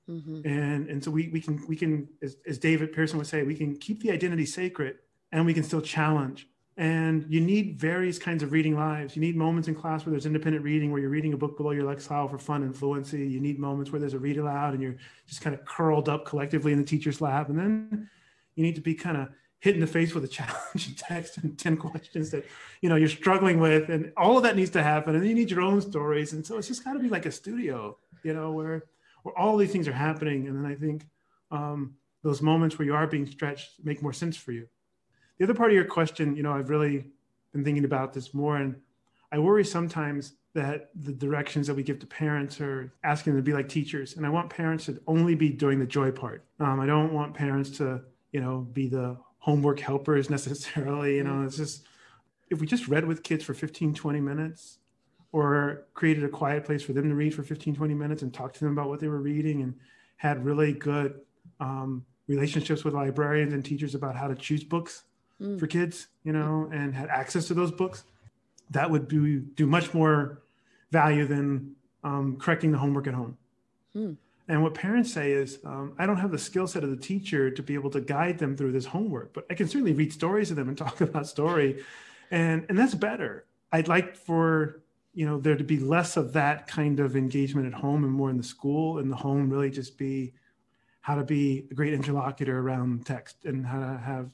Mm-hmm. And, and so we, we can, we can as, as David Pearson would say, we can keep the identity sacred and we can still challenge. And you need various kinds of reading lives. You need moments in class where there's independent reading, where you're reading a book below your lexile for fun and fluency. You need moments where there's a read aloud and you're just kind of curled up collectively in the teacher's lap. And then you need to be kind of hit in the face with a challenging text and 10 questions that you know you're struggling with and all of that needs to happen and you need your own stories and so it's just got to be like a studio you know where where all these things are happening and then i think um, those moments where you are being stretched make more sense for you the other part of your question you know i've really been thinking about this more and i worry sometimes that the directions that we give to parents are asking them to be like teachers and i want parents to only be doing the joy part um, i don't want parents to you know be the homework helpers necessarily. You know, it's just if we just read with kids for 15, 20 minutes or created a quiet place for them to read for 15, 20 minutes and talk to them about what they were reading and had really good um, relationships with librarians and teachers about how to choose books mm. for kids, you know, and had access to those books, that would do, do much more value than um, correcting the homework at home. Mm. And what parents say is, um, I don't have the skill set of the teacher to be able to guide them through this homework, but I can certainly read stories to them and talk about story, and and that's better. I'd like for you know there to be less of that kind of engagement at home and more in the school and the home really just be how to be a great interlocutor around text and how to have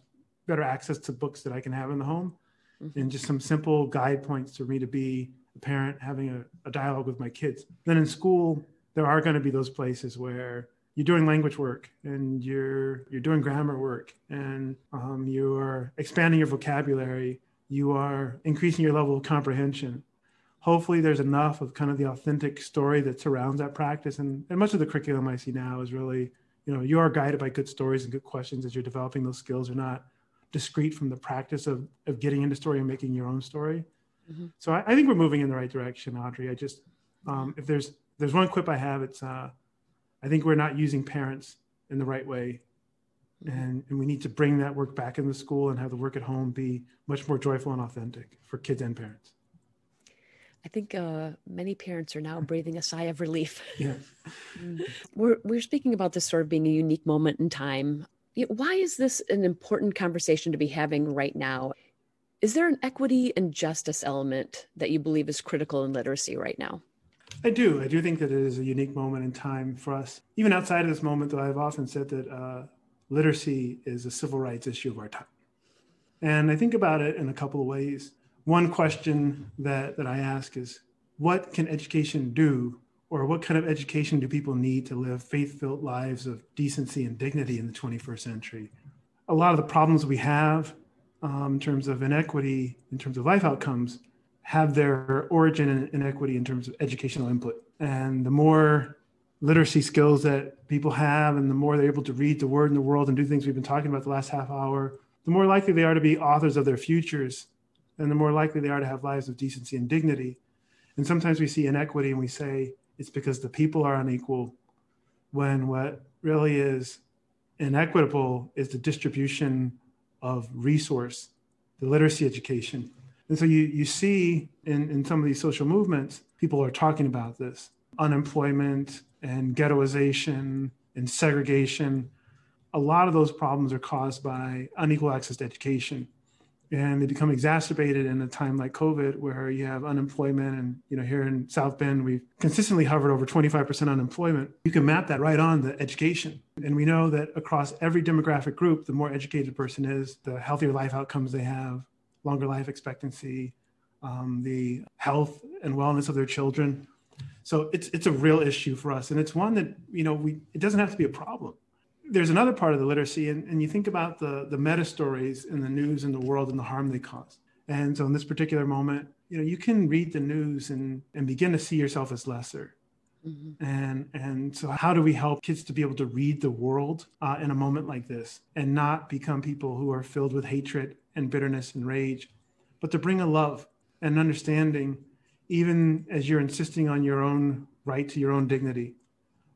better access to books that I can have in the home, mm-hmm. and just some simple guide points for me to be a parent having a, a dialogue with my kids. Then in school there are going to be those places where you're doing language work and you're you're doing grammar work and um, you are expanding your vocabulary. You are increasing your level of comprehension. Hopefully there's enough of kind of the authentic story that surrounds that practice. And, and much of the curriculum i see now is really you know you are guided by good stories and good questions as you're developing those skills or not discrete from the practice of, of getting into story and making your own story mm-hmm. so I, I, think we're moving in the right direction audrey i just um, if there's there's one quip I have. It's uh, I think we're not using parents in the right way, and and we need to bring that work back in the school and have the work at home be much more joyful and authentic for kids and parents. I think uh, many parents are now breathing a sigh of relief. Yeah. We're, we're speaking about this sort of being a unique moment in time. Why is this an important conversation to be having right now? Is there an equity and justice element that you believe is critical in literacy right now? I do. I do think that it is a unique moment in time for us. Even outside of this moment, though, I've often said that uh, literacy is a civil rights issue of our time. And I think about it in a couple of ways. One question that, that I ask is what can education do, or what kind of education do people need to live faith filled lives of decency and dignity in the 21st century? A lot of the problems we have um, in terms of inequity, in terms of life outcomes, have their origin in inequity in terms of educational input. And the more literacy skills that people have, and the more they're able to read the word in the world and do things we've been talking about the last half hour, the more likely they are to be authors of their futures, and the more likely they are to have lives of decency and dignity. And sometimes we see inequity and we say it's because the people are unequal, when what really is inequitable is the distribution of resource, the literacy education. And so you, you see in, in some of these social movements, people are talking about this unemployment and ghettoization and segregation. A lot of those problems are caused by unequal access to education and they become exacerbated in a time like COVID, where you have unemployment. And you know, here in South Bend, we've consistently hovered over 25% unemployment. You can map that right on the education, and we know that across every demographic group, the more educated a person is, the healthier life outcomes they have, longer life expectancy, um, the health and wellness of their children. So it's it's a real issue for us, and it's one that you know we it doesn't have to be a problem there's another part of the literacy, and, and you think about the the meta stories in the news and the world and the harm they cause. And so in this particular moment, you know, you can read the news and and begin to see yourself as lesser. Mm-hmm. And and so how do we help kids to be able to read the world uh, in a moment like this and not become people who are filled with hatred and bitterness and rage, but to bring a love and understanding, even as you're insisting on your own right to your own dignity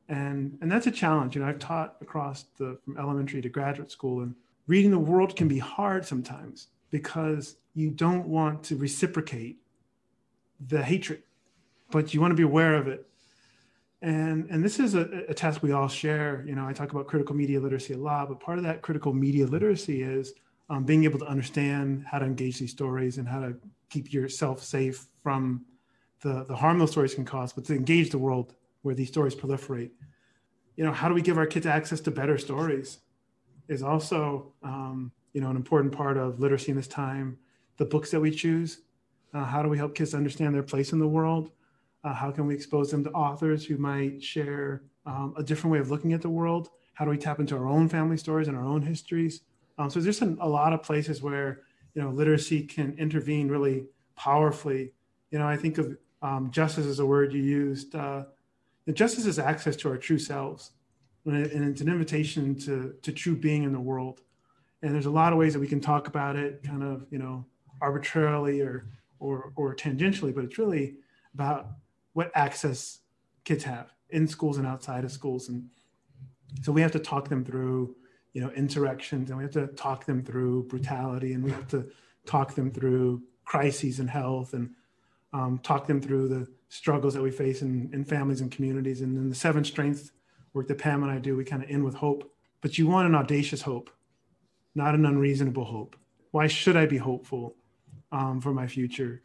and and that's a challenge. You know i've taught across the from elementary to graduate school and reading the world can be hard sometimes because you don't want to reciprocate the hatred but you want to be aware of it. And and this is a, a task we all share. You know i talk about critical media literacy a lot but part of that critical media literacy is um, being able to understand how to engage these stories and how to keep yourself safe from the the harm those stories can cause but to engage the world where these stories proliferate. You know, how do we give our kids access to better stories? Is also, um, you know, an important part of literacy in this time. The books that we choose. Uh, how do we help kids understand their place in the world? Uh, how can we expose them to authors who might share um, a different way of looking at the world? How do we tap into our own family stories and our own histories? Um, so there's a, a lot of places where you know literacy can intervene really powerfully. You know, I think of um, justice as a word you used. Uh, that justice is access to our true selves, and it's an invitation to to true being in the world. And there's a lot of ways that we can talk about it, kind of you know arbitrarily or or or tangentially, but it's really about what access kids have in schools and outside of schools, and so we have to talk them through you know insurrections, and we have to talk them through brutality, and we have to talk them through crises in health, and um, talk them through the struggles that we face in, in families and communities. And then the seven strengths work that Pam and I do, we kind of end with hope. But you want an audacious hope, not an unreasonable hope. Why should I be hopeful um, for my future?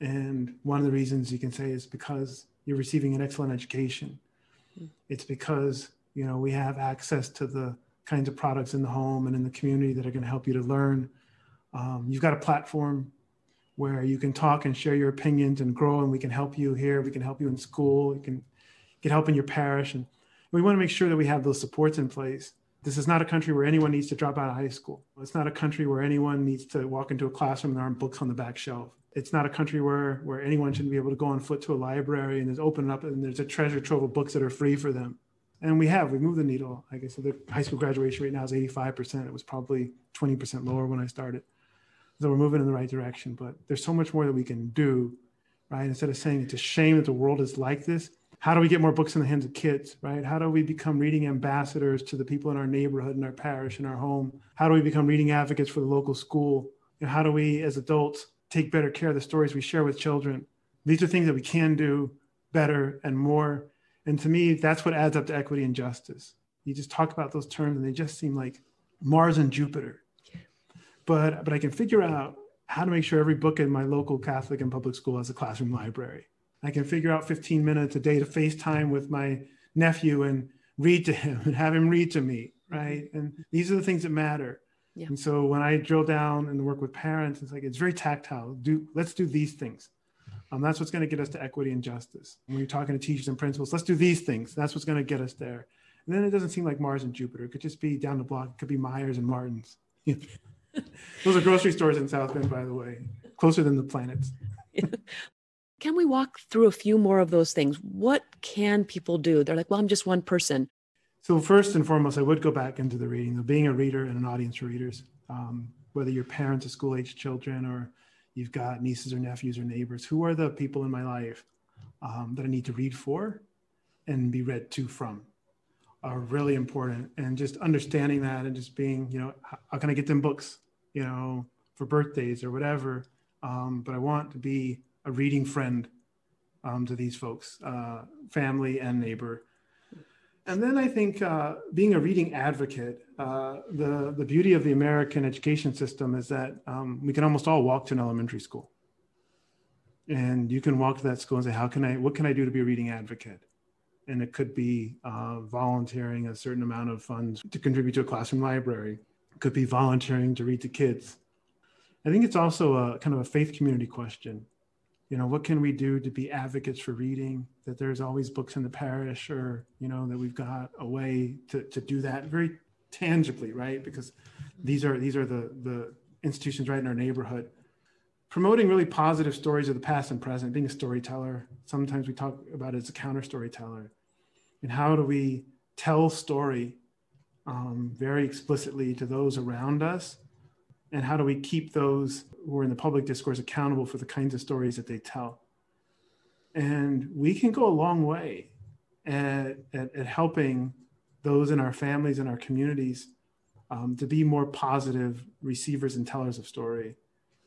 And one of the reasons you can say is because you're receiving an excellent education. It's because you know we have access to the kinds of products in the home and in the community that are going to help you to learn. Um, you've got a platform where you can talk and share your opinions and grow and we can help you here. We can help you in school. You can get help in your parish. And we want to make sure that we have those supports in place. This is not a country where anyone needs to drop out of high school. It's not a country where anyone needs to walk into a classroom and there aren't books on the back shelf. It's not a country where where anyone should be able to go on foot to a library and there's open up and there's a treasure trove of books that are free for them. And we have we moved the needle. I guess the high school graduation rate now is 85% it was probably 20% lower when i started so we're moving in the right direction. But there's so much more that we can do, right? Instead of saying it's a shame that the world is like this, how do we get more books in the hands of kids, right? How do we become reading ambassadors to the people in our neighborhood, in our parish, in our home? How do we become reading advocates for the local school? How do we, as adults, take better care of the stories we share with children These are things that we can do better and more. And to me, that's what adds up to equity and justice. You just talk about those terms and they just seem like Mars and Jupiter. But but I can figure out how to make sure every book in my local Catholic and public school has a classroom library. I can figure out 15 minutes a day to FaceTime with my nephew and read to him and have him read to me, right? And these are the things that matter. Yeah. And so when I drill down and work with parents, it's like it's very tactile. Do let's do these things. Um, that's what's going to get us to equity and justice. When you're talking to teachers and principals, let's do these things. That's what's going to get us there. And then it doesn't seem like Mars and Jupiter. It could just be down the block. It could be Meijers and Martins. Those are grocery stores in South Bend, by the way, closer than the planets. Can we walk through a few more of those things? What can people do? They're like, well, I'm just one person. So, first and foremost, I would go back into the reading, being a reader and an audience for readers, um, whether you're parents of school age children or you've got nieces or nephews or neighbors. Who are the people in my life um, that I need to read for and be read to from? Are really important. And just understanding that and just being, you know, how can I get them books? You know, for birthdays or whatever. Um, but I want to be a reading friend um, to these folks, uh, family and neighbor. And then I think uh, being a reading advocate, uh, the, the beauty of the American education system is that um, we can almost all walk to an elementary school. And you can walk to that school and say, how can I, what can I do to be a reading advocate? And it could be uh, volunteering a certain amount of funds to contribute to a classroom library could be volunteering to read to kids. I think it's also a kind of a faith community question. You know, what can we do to be advocates for reading? That there's always books in the parish, or you know, that we've got a way to, to do that very tangibly, right? Because these are these are the the institutions right in our neighborhood. Promoting really positive stories of the past and present, being a storyteller. Sometimes we talk about it as a counter storyteller. And how do we tell story um, very explicitly to those around us? And how do we keep those who are in the public discourse accountable for the kinds of stories that they tell? And we can go a long way at, at, at helping those in our families and our communities um, to be more positive receivers and tellers of story.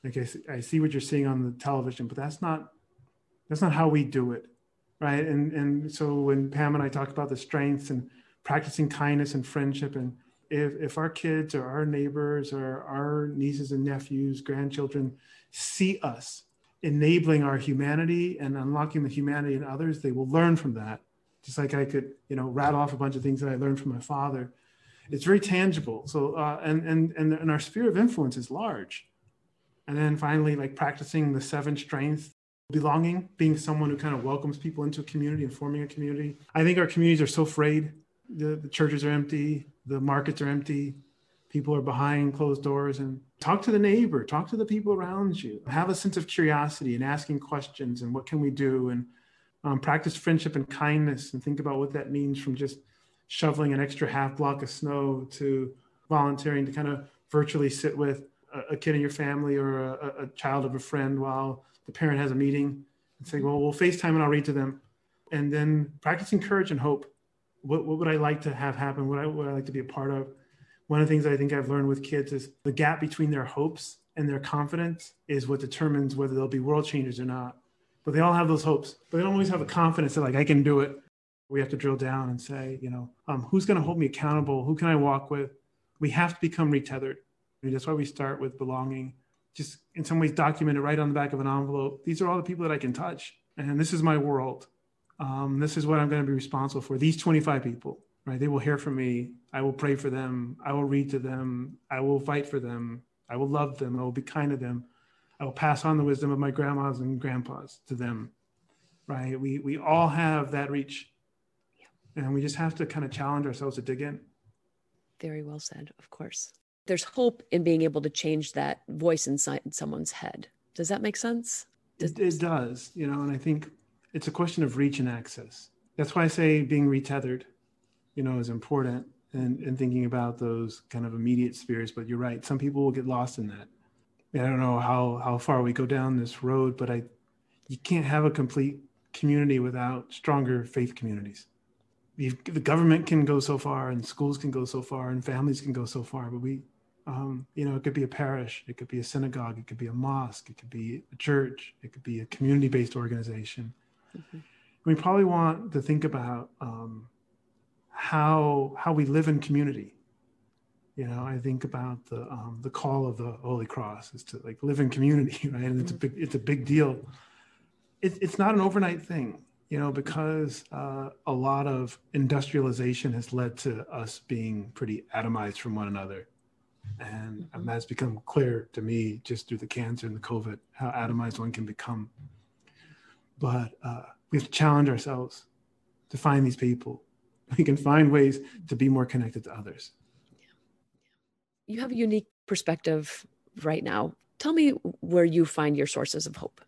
Like I, see, I see what you're seeing on the television, but that's not that's not how we do it, right? And and so when Pam and I talk about the strengths and practicing kindness and friendship. And if, if our kids or our neighbors or our nieces and nephews grandchildren see us enabling our humanity and unlocking the humanity in others they will learn from that. Just like i could you know rattle off a bunch of things that i learned from my father. It's very tangible. So uh, and, and and and our sphere of influence is large. And then finally like practicing the seven strengths belonging being someone who kind of welcomes people into a community and forming a community. I think our communities are so afraid the, the churches are empty, the markets are empty, people are behind closed doors and talk to the neighbor talk to the people around you. Have a sense of curiosity and asking questions and what can we do and um, practice friendship and kindness and think about what that means from just shoveling an extra half block of snow to volunteering to kind of virtually sit with a, a kid in your family or a, a, child of a friend while the parent has a meeting and say well we'll facetime and i'll read to them. And then practicing courage and hope what, what would I like to have happen? What I would I like to be a part of? One of the things I think I've learned with kids is the gap between their hopes and their confidence is what determines whether they'll be world changers or not. But they all have those hopes, but they don't always have a confidence that like I can do it. We have to drill down and say, you know, um, who's going to hold me accountable? Who can I walk with? We have to become retethered. I mean, that's why we start with belonging. Just in some ways, document it right on the back of an envelope. These are all the people that I can touch, and this is my world um, this is what I'm going to be responsible for. These 25 people, right? They will hear from me. I will pray for them. I will read to them. I will fight for them. I will love them. I will be kind to them. I will pass on the wisdom of my grandmas and grandpas to them, right? We, we all have that reach. And we just have to kind of challenge ourselves to dig in. Very well said, of course. There's hope in being able to change that voice inside someone's head. Does that make sense? Does- it, it does, you know, and I think it's a question of reach and access. That's why I say being retethered, you know, is important and, and thinking about those kind of immediate spheres. But you're right, some people will get lost in that. I don't know how how far we go down this road, but I you can't have a complete community without stronger faith communities. The, the government can go so far, and schools can go so far, and families can go so far, but we Um, you know, it could be a parish, it could be a synagogue, it could be a mosque, it could be a church, it could be a community-based organization. Mm-hmm. We probably want to think about um, how how we live in community. You know, I think about the um, the call of the Holy Cross is to like live in community, right? And it's a mm-hmm. big it's a big deal. It, it's not an overnight thing you know, because uh, a lot of industrialization has led to us being pretty atomized from one another. And, and that's become clear to me just through the cancer and the COVID, how atomized one can become. But uh, we have to challenge ourselves to find these people. We can find ways to be more connected to others. You have a unique perspective right now. Tell me where you find your sources of hope.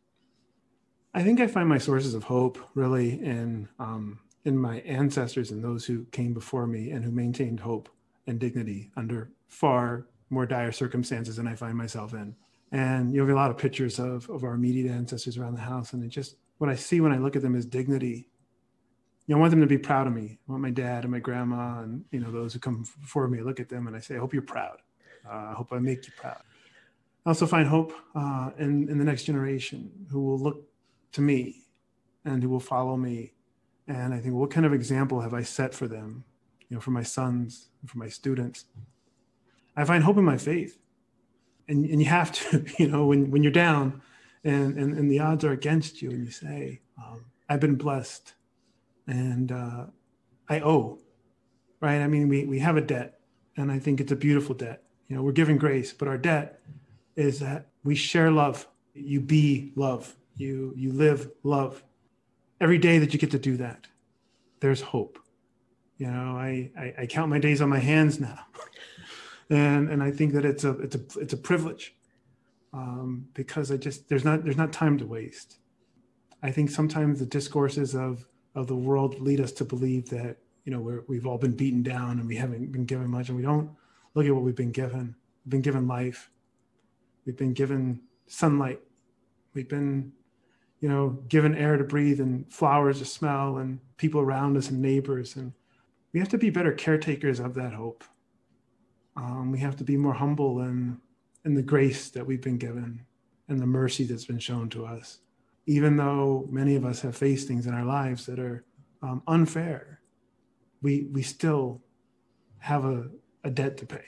I think I find my sources of hope really in um, in my ancestors and those who came before me and who maintained hope and dignity under far more dire circumstances than I find myself in. And you have a lot of pictures of of our immediate ancestors around the house, and it just what I see when I look at them is dignity. You know, I want them to be proud of me. I want my dad and my grandma and you know those who come before me. Look at them and I say, I hope you're proud. Uh, I hope I make you proud. I also find hope uh, in in the next generation who will look to me and who will follow me. And I think, what kind of example have I set for them, you know, for my sons, for my students? I find hope in my faith. And, and you have to, you know, when, when you're down and, and, and the odds are against you and you say, um, I've been blessed and uh, I owe, right? I mean, we, we have a debt and I think it's a beautiful debt. You know, we're giving grace, but our debt is that we share love. You be love you you live love every day that you get to do that there's hope you know i i, I count my days on my hands now and and i think that it's a it's a it's a privilege um, because i just there's not there's not time to waste i think sometimes the discourses of of the world lead us to believe that you know we're, we've all been beaten down and we haven't been given much and we don't look at what we've been given we've been given life we've been given sunlight we've been you know, given air to breathe and flowers to smell and people around us and neighbors. And we have to be better caretakers of that hope. Um, we have to be more humble in, in the grace that we've been given and the mercy that's been shown to us. Even though many of us have faced things in our lives that are um, unfair, we, we still have a, a debt to pay.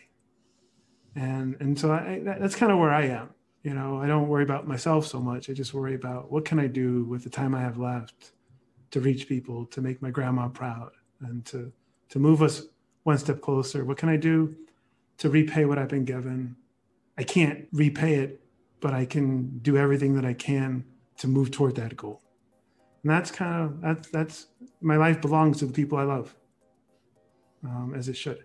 And, and so I, that, that's kind of where I am you know i don't worry about myself so much i just worry about what can i do with the time i have left to reach people to make my grandma proud and to to move us one step closer what can i do to repay what i've been given i can't repay it but i can do everything that i can to move toward that goal and that's kind of that's that's my life belongs to the people i love um, as it should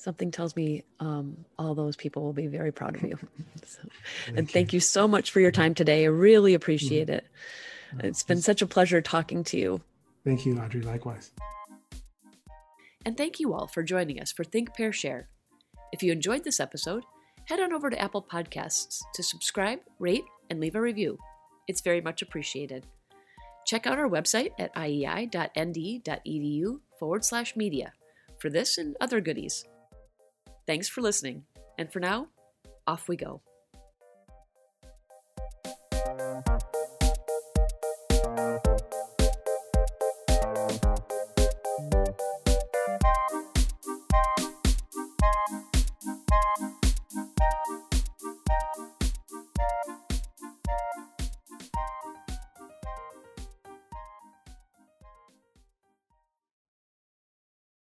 something tells me um, all those people will be very proud of you. so, thank and thank you. you so much for your time today. I really appreciate mm-hmm. it. It's been such a pleasure talking to you. Thank you, Audrey. Likewise. And thank you all for joining us for Think, Pair, Share. If you enjoyed this episode, head on over to Apple Podcasts to subscribe, rate, and leave a review. It's very much appreciated. Check out our website at iei.nd.edu forward slash media for this and other goodies. Thanks for listening. And for now, off we go.